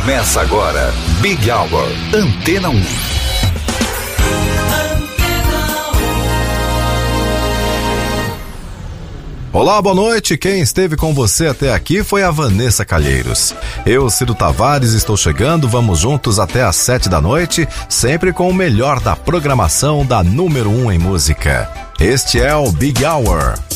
Começa agora, Big Hour, Antena 1. Olá, boa noite. Quem esteve com você até aqui foi a Vanessa Calheiros. Eu, Ciro Tavares, estou chegando. Vamos juntos até às sete da noite, sempre com o melhor da programação da número 1 um em música. Este é o Big Hour.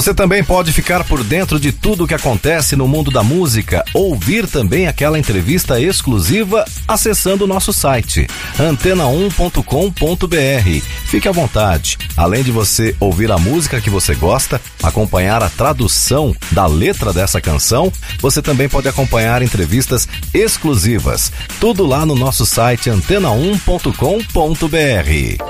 Você também pode ficar por dentro de tudo o que acontece no mundo da música, ouvir também aquela entrevista exclusiva acessando o nosso site antena1.com.br. Fique à vontade. Além de você ouvir a música que você gosta, acompanhar a tradução da letra dessa canção, você também pode acompanhar entrevistas exclusivas. Tudo lá no nosso site antena1.com.br.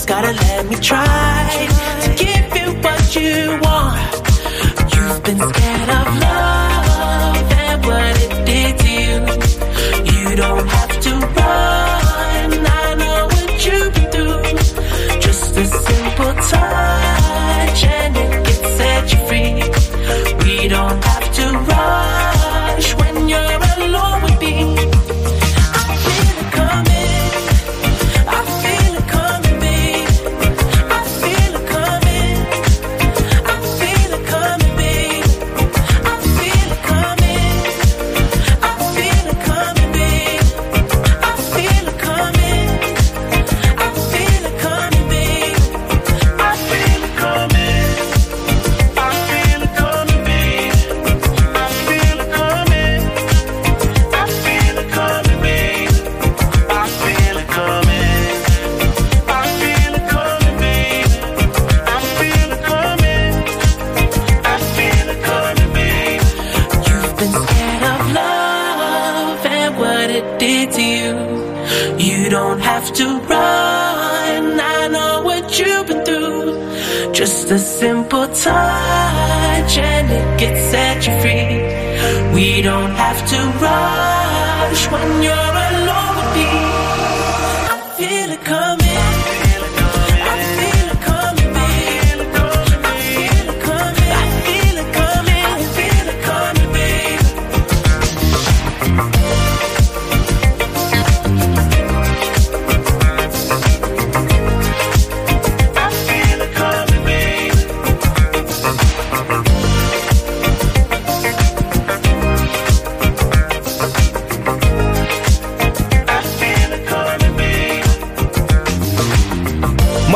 just gotta let me try to give you what you want. You've been scared of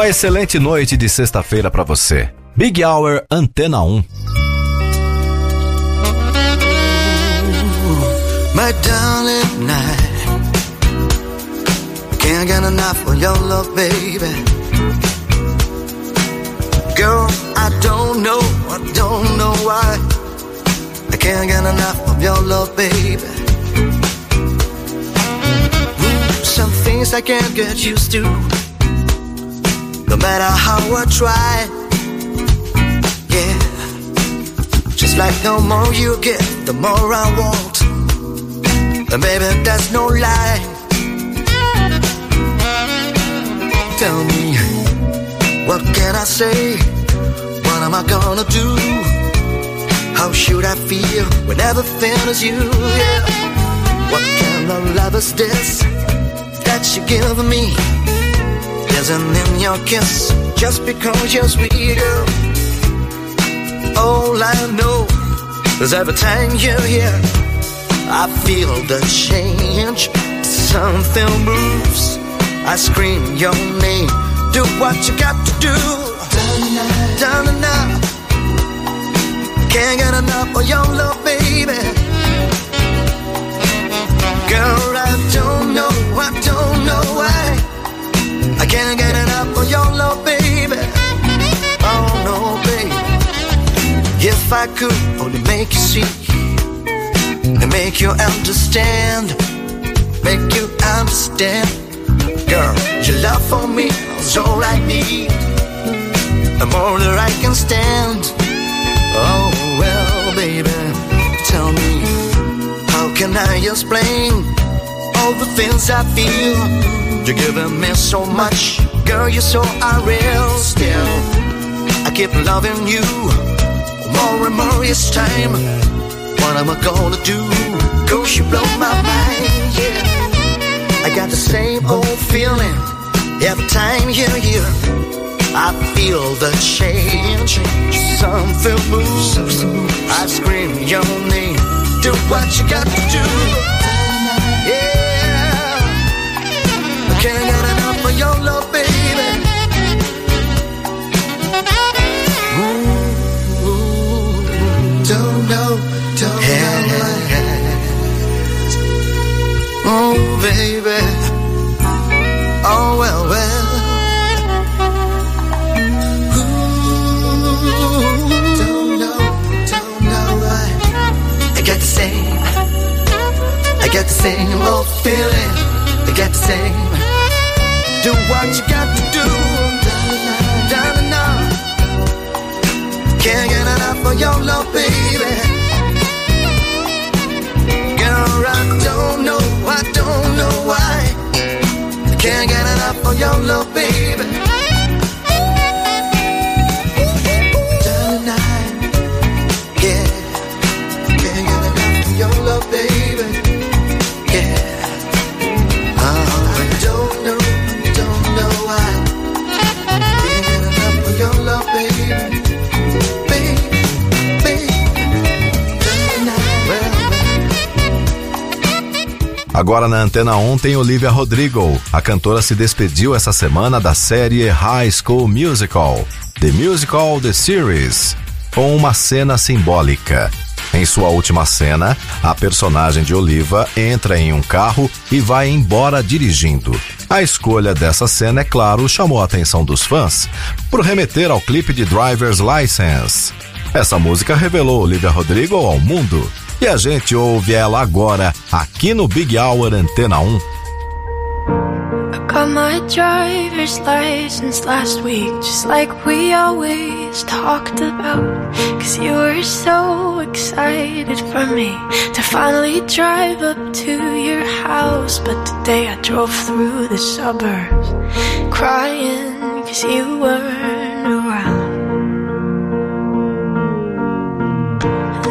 Uma excelente noite de sexta-feira pra você. Big Hour Antena 1. My darling night. Can't get enough of your love, baby. Girl, I don't know, I don't know why. I can't get enough of your love, baby. Some things I can't get used to. No matter how I try. Yeah. Just like the more you get, the more I want. And baby, that's no lie. Tell me, what can I say? What am I gonna do? How should I feel when everything is you? Yeah. What kind of love is this that you give me? Isn't in your kiss just because you're sweet, girl? All I know is every time you're here. I feel the change. Something moves. I scream your name. Do what you got to do. Done enough. Can't get enough of your love, baby. Girl, I don't know, I don't know why. Can't get enough of your love, baby. Oh no, baby. If I could only make you see and make you understand, make you understand. Girl, your love for me is all I need, and more than I can stand. Oh well, baby, tell me, how can I explain all the things I feel? You're giving me so much, girl, you're so unreal still. I keep loving you more and more each time. What am I gonna do? Cause you blow my mind, yeah. I got the same old feeling every time you're here. I feel the change, something moves. I scream your name, do what you got to do. Can't get enough of your love, baby. Ooh, don't know, don't know. Oh, baby. Oh, well, well. Ooh, don't know, don't know why. I got the same. I got the same old feeling. I got the same. Do what you got to do. Darling, no. Can't get enough of your love, baby. Girl, I don't know, I don't know why. Can't get enough of your love, Agora na Antena 1 tem Olivia Rodrigo. A cantora se despediu essa semana da série High School Musical, The Musical The Series, com uma cena simbólica. Em sua última cena, a personagem de Oliva entra em um carro e vai embora dirigindo. A escolha dessa cena, é claro, chamou a atenção dos fãs por remeter ao clipe de Driver's License. Essa música revelou Olivia Rodrigo ao mundo. E a gente ouve ela agora, aqui no Big Hour Antena 1. Got my driver's license last week, just like we always talked about. Cause you were so excited for me to finally drive up to your house. But today I drove through the suburbs crying cause you weren't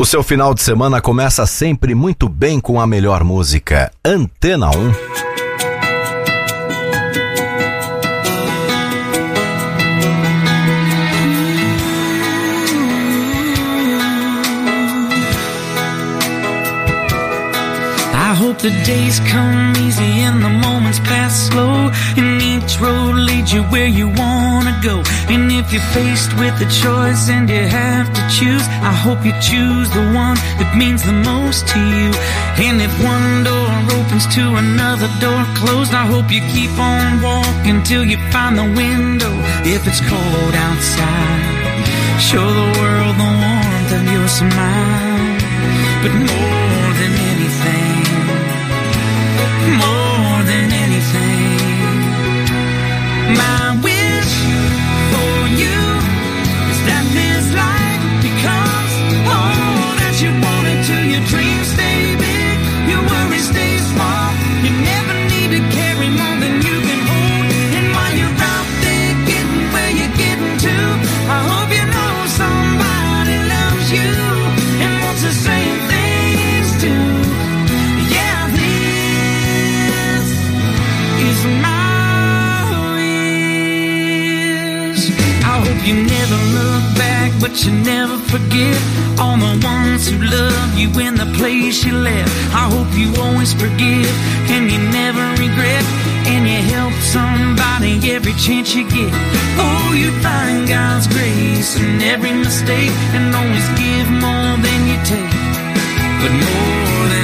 O seu final de semana começa sempre muito bem com a melhor música. Antena 1. Hope the days come easy and the moments pass slow. And each road leads you where you wanna go. And if you're faced with a choice and you have to choose, I hope you choose the one that means the most to you. And if one door opens to another door closed, I hope you keep on walking till you find the window. If it's cold outside, show the world the warmth of your smile. But more My but you never forget all the ones who love you in the place you left. I hope you always forgive and you never regret, and you help somebody every chance you get. Oh, you find God's grace in every mistake, and always give more than you take, but more than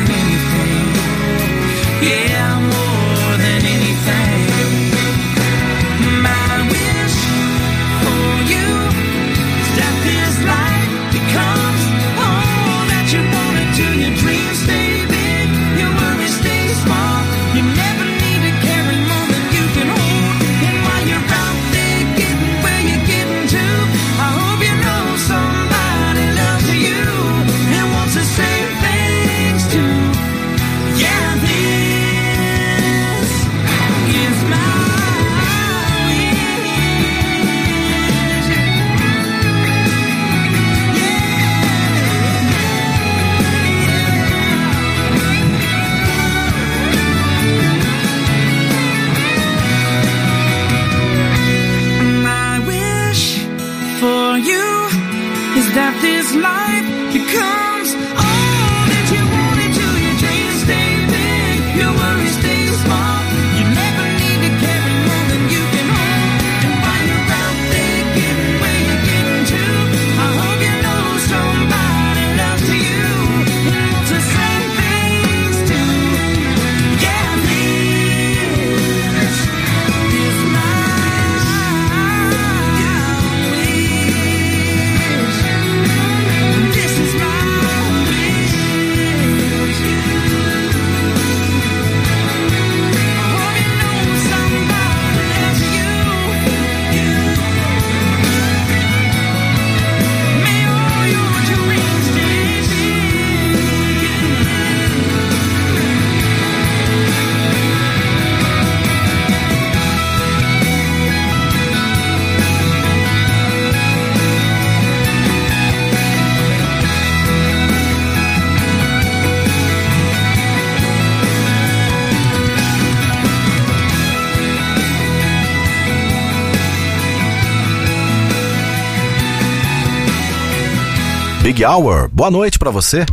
Big Hour, boa noite pra você.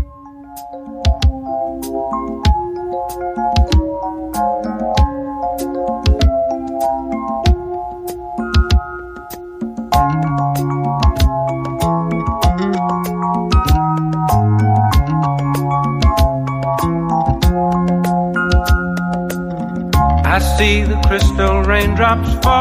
See the crystal raindrops fall,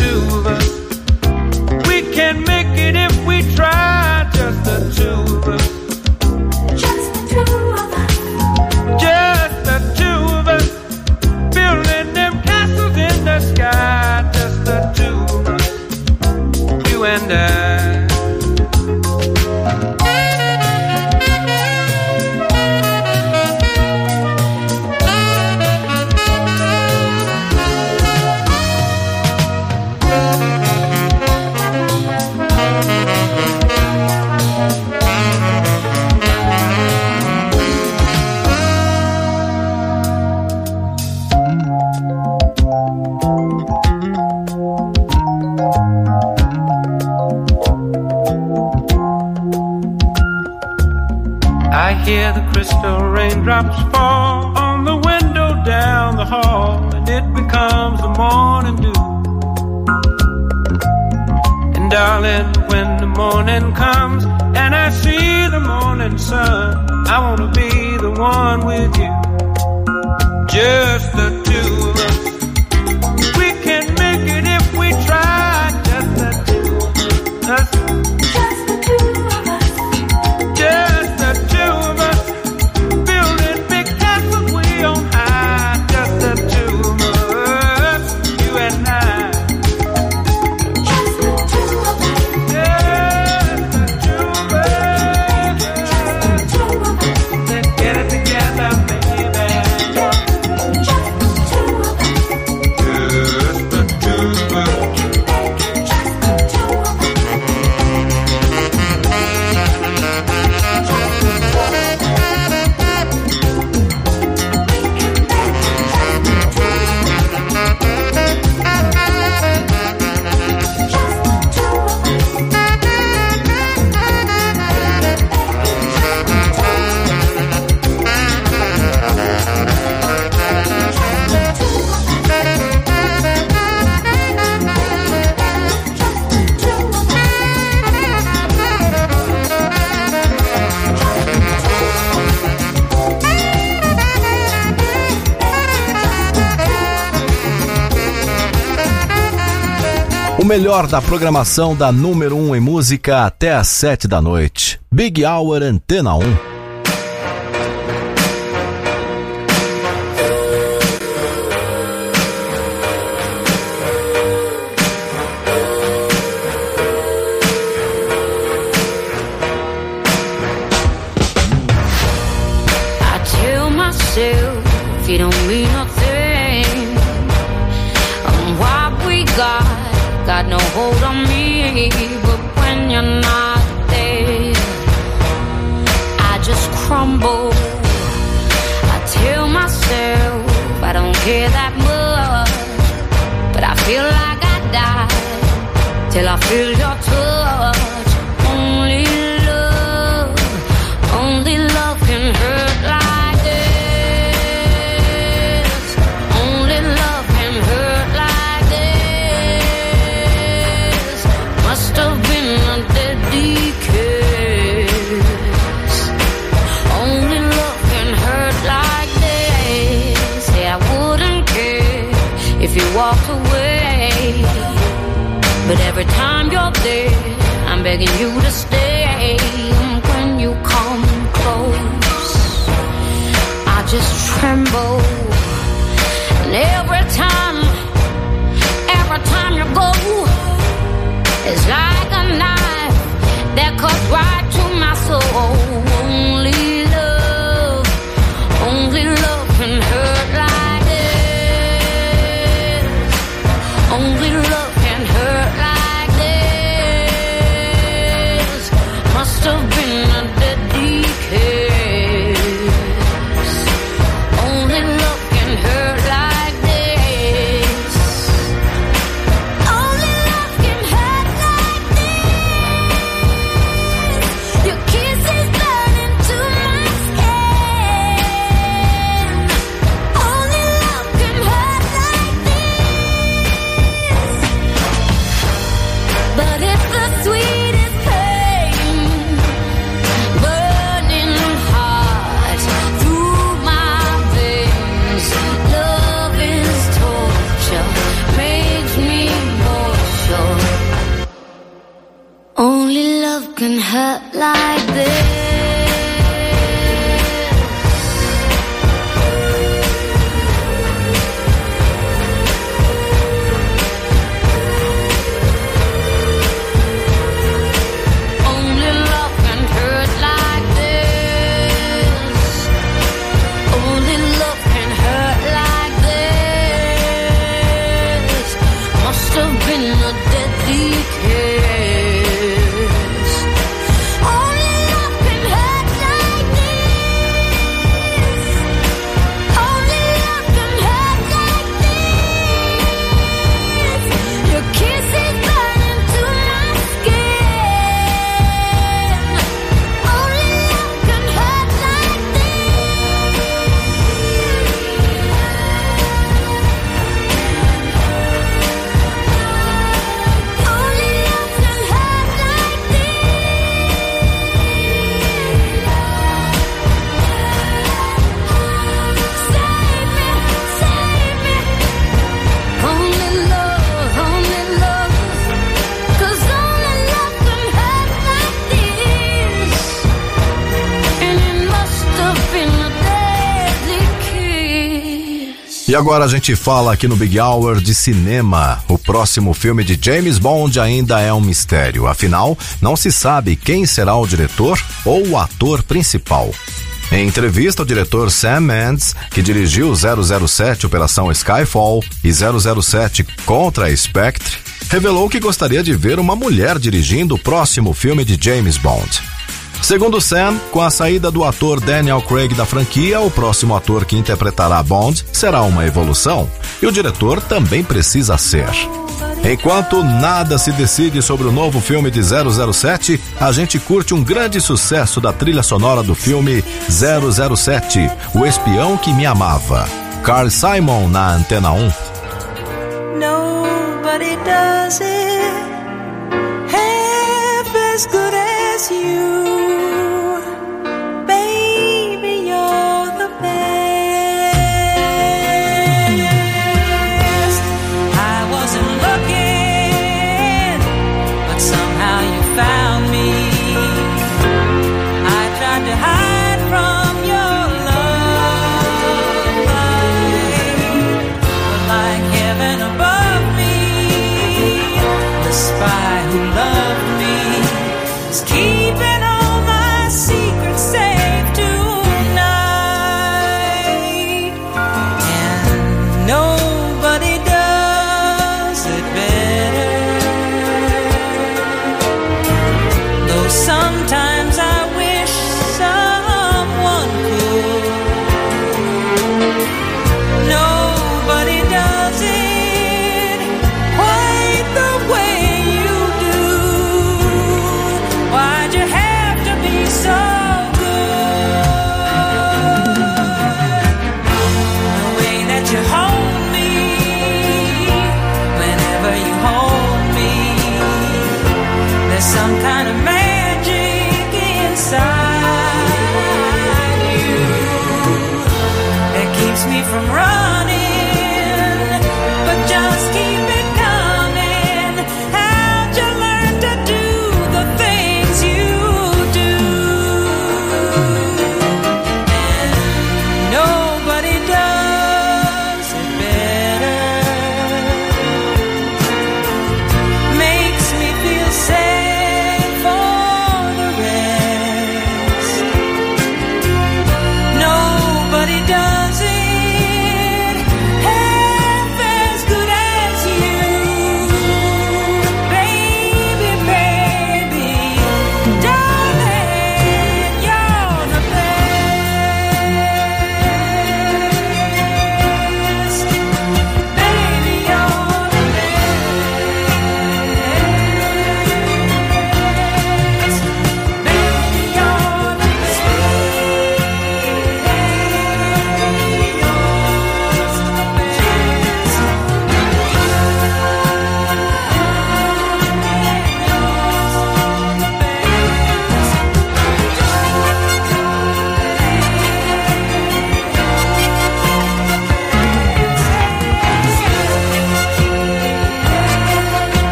with melhor da programação da número 1 um em música até às 7 da noite. Big Hour Antena 1. Got no hold on me. But when you're not there, I just crumble. I tell myself I don't care that much, but I feel like I die till I feel your touch. Every time you're there, I'm begging you to stay. When you come close, I just tremble. And every time, every time you go, it's like a knife that cuts right to my soul. Agora a gente fala aqui no Big Hour de cinema. O próximo filme de James Bond ainda é um mistério. Afinal, não se sabe quem será o diretor ou o ator principal. Em entrevista, o diretor Sam Mendes, que dirigiu 007 Operação Skyfall e 007 Contra a Spectre, revelou que gostaria de ver uma mulher dirigindo o próximo filme de James Bond. Segundo Sam, com a saída do ator Daniel Craig da franquia, o próximo ator que interpretará Bond será uma evolução e o diretor também precisa ser. Enquanto nada se decide sobre o novo filme de 007, a gente curte um grande sucesso da trilha sonora do filme 007, O Espião que Me Amava. Carl Simon na Antena 1. Nobody does it half as good as you.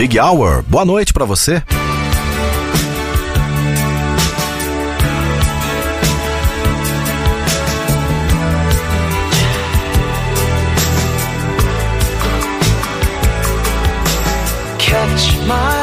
Big Hour, boa noite pra você. Catch my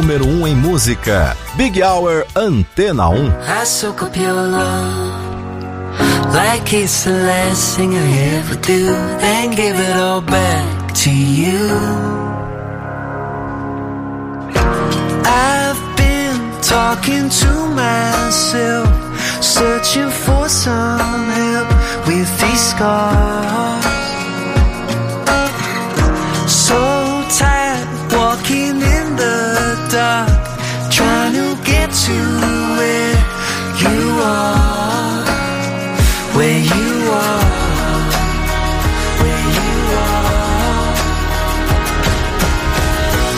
número 1 um em música, Big Hour Antena 1. I soak up your love like it's the last thing I ever do, then give it all back to you. I've been talking to myself, searching for some help with these scars. To where you are, where you are, where you are.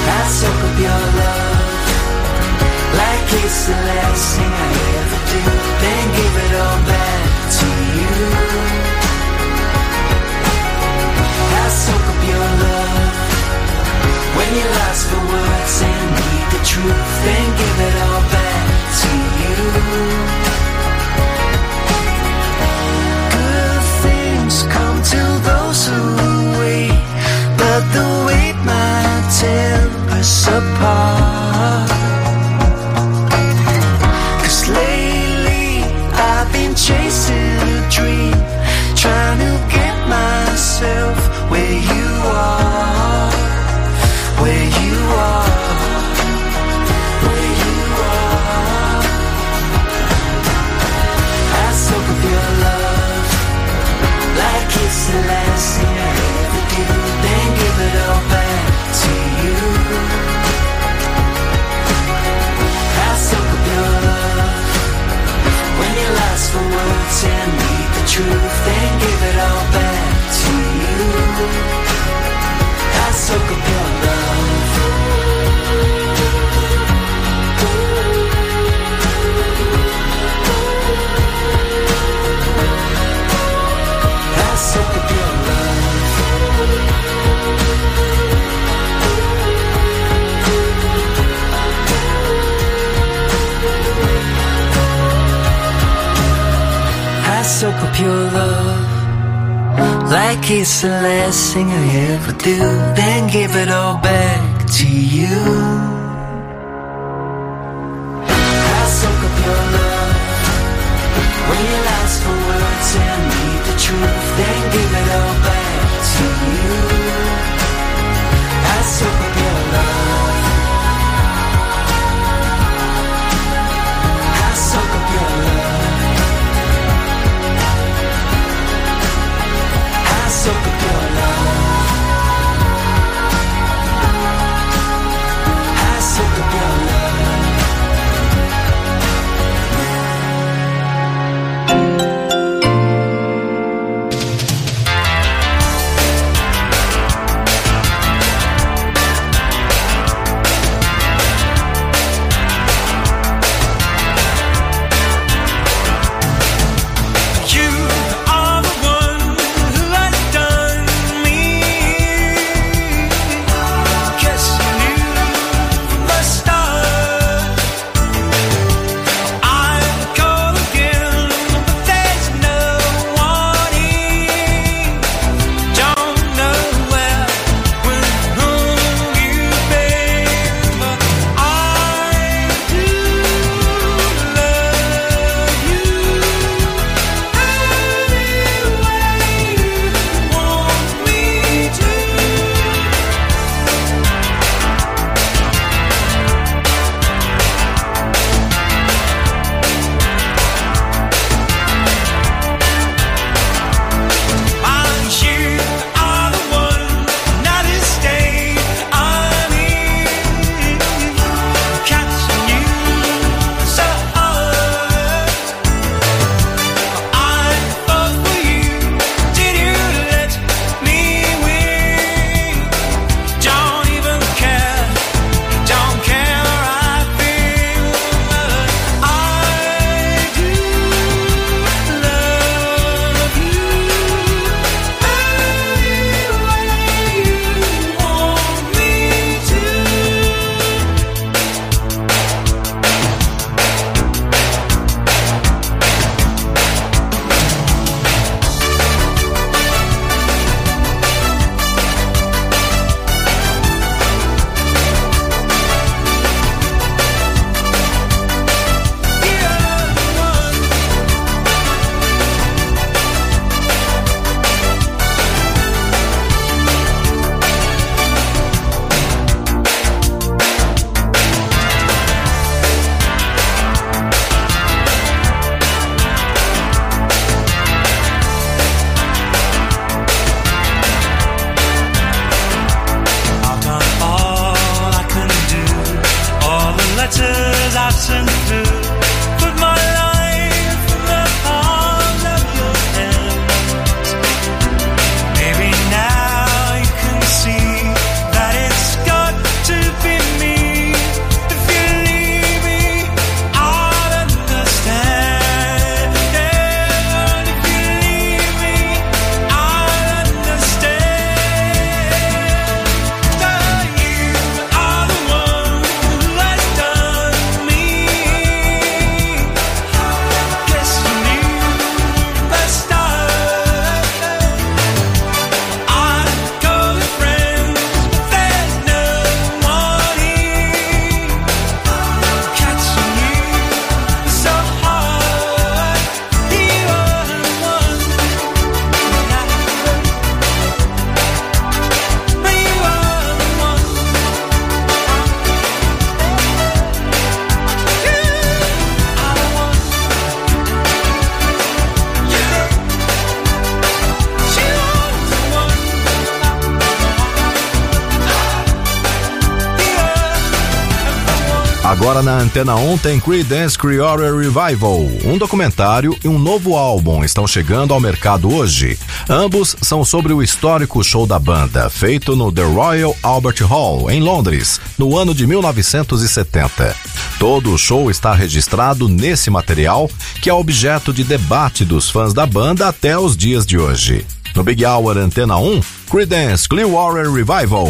I soak up your love like it's the last thing I ever do, then give it all back to you. I soak up your love when you're lost for words and need the truth and give it all back to you. Good things come to those who wait, but the wait might take. Your love. Like it's the last thing I ever do, then give it all back to you. Agora na Antena 1 tem Creedence Clearwater Revival. Um documentário e um novo álbum estão chegando ao mercado hoje. Ambos são sobre o histórico show da banda, feito no The Royal Albert Hall, em Londres, no ano de 1970. Todo o show está registrado nesse material, que é objeto de debate dos fãs da banda até os dias de hoje. No Big Hour Antena 1, Creedence Clearwater Revival.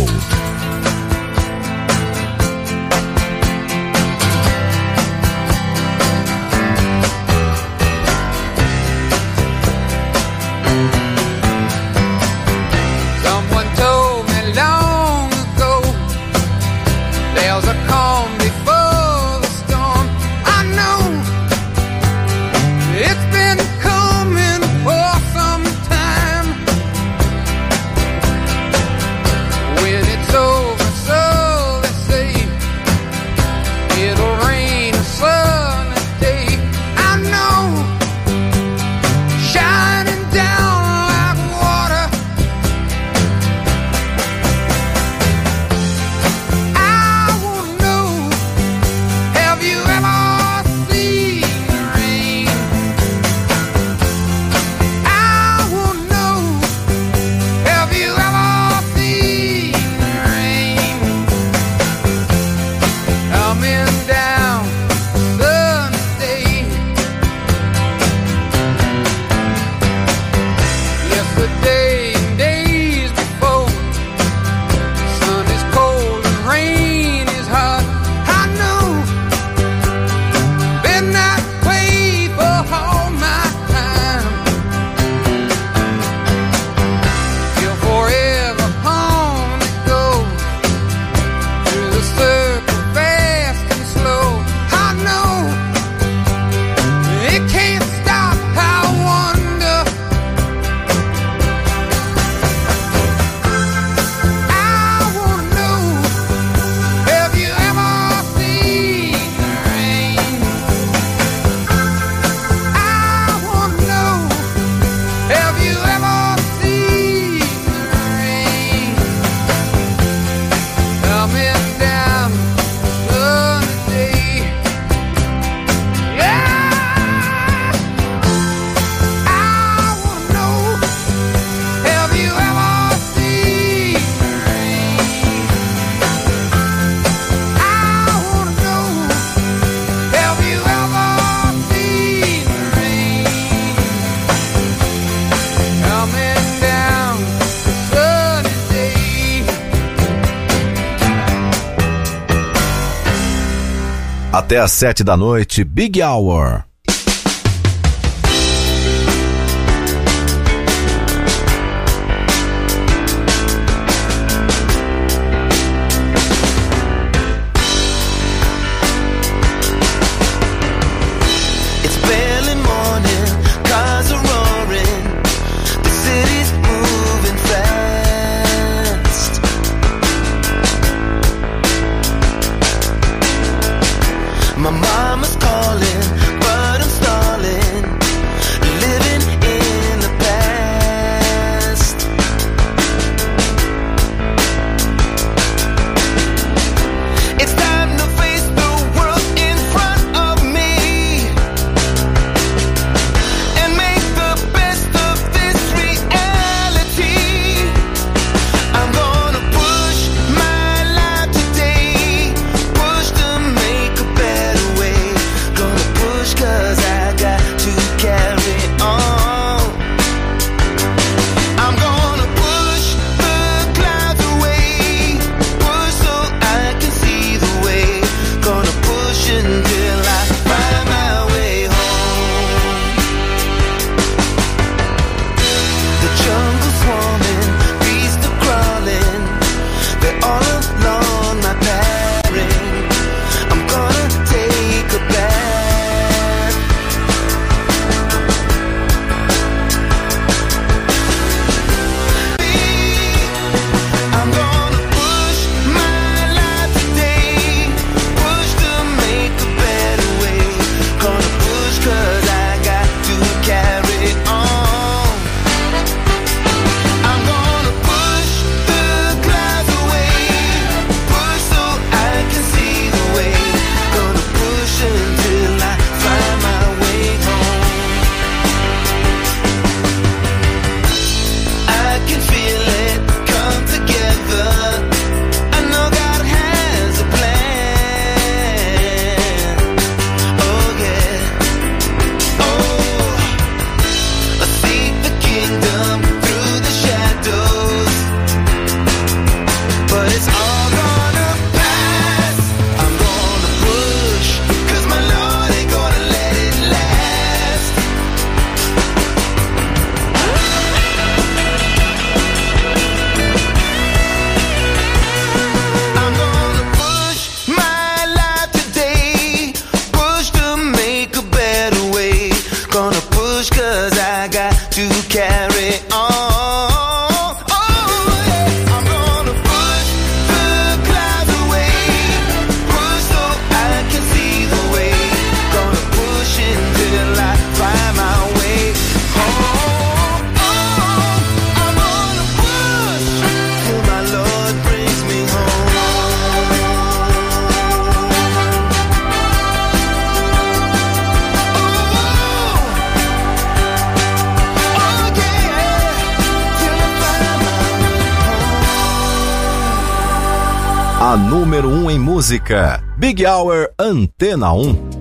Até às sete da noite, Big Hour. Big Hour Antena 1.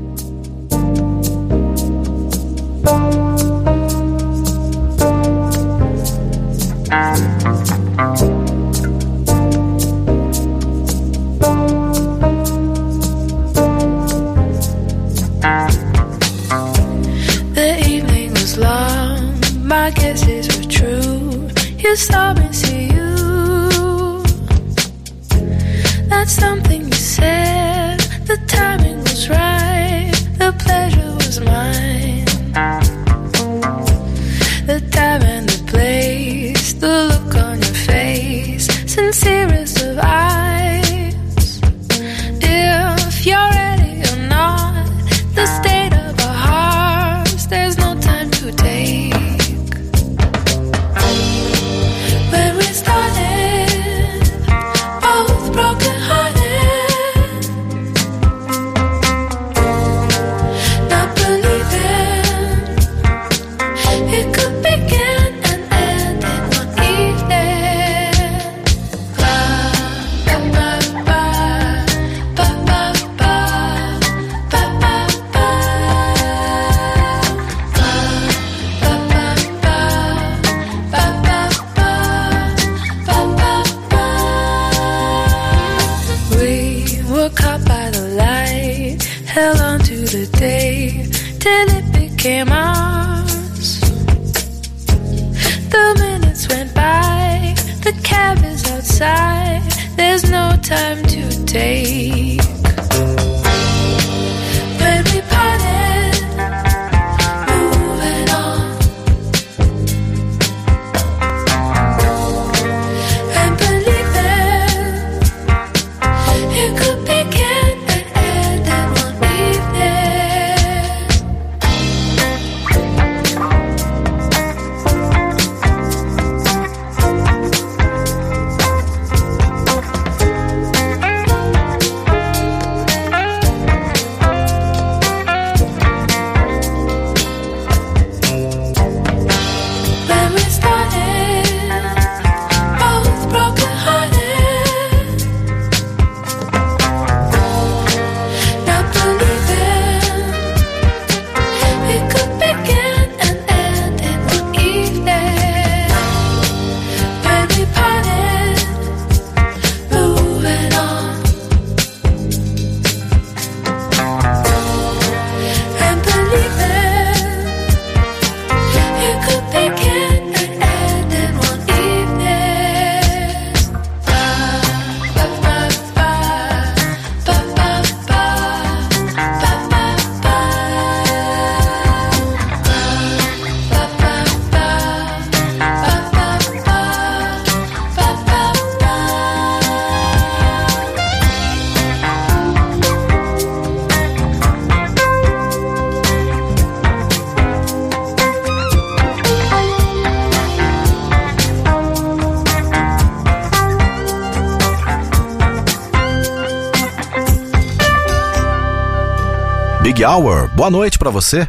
Boa noite pra você.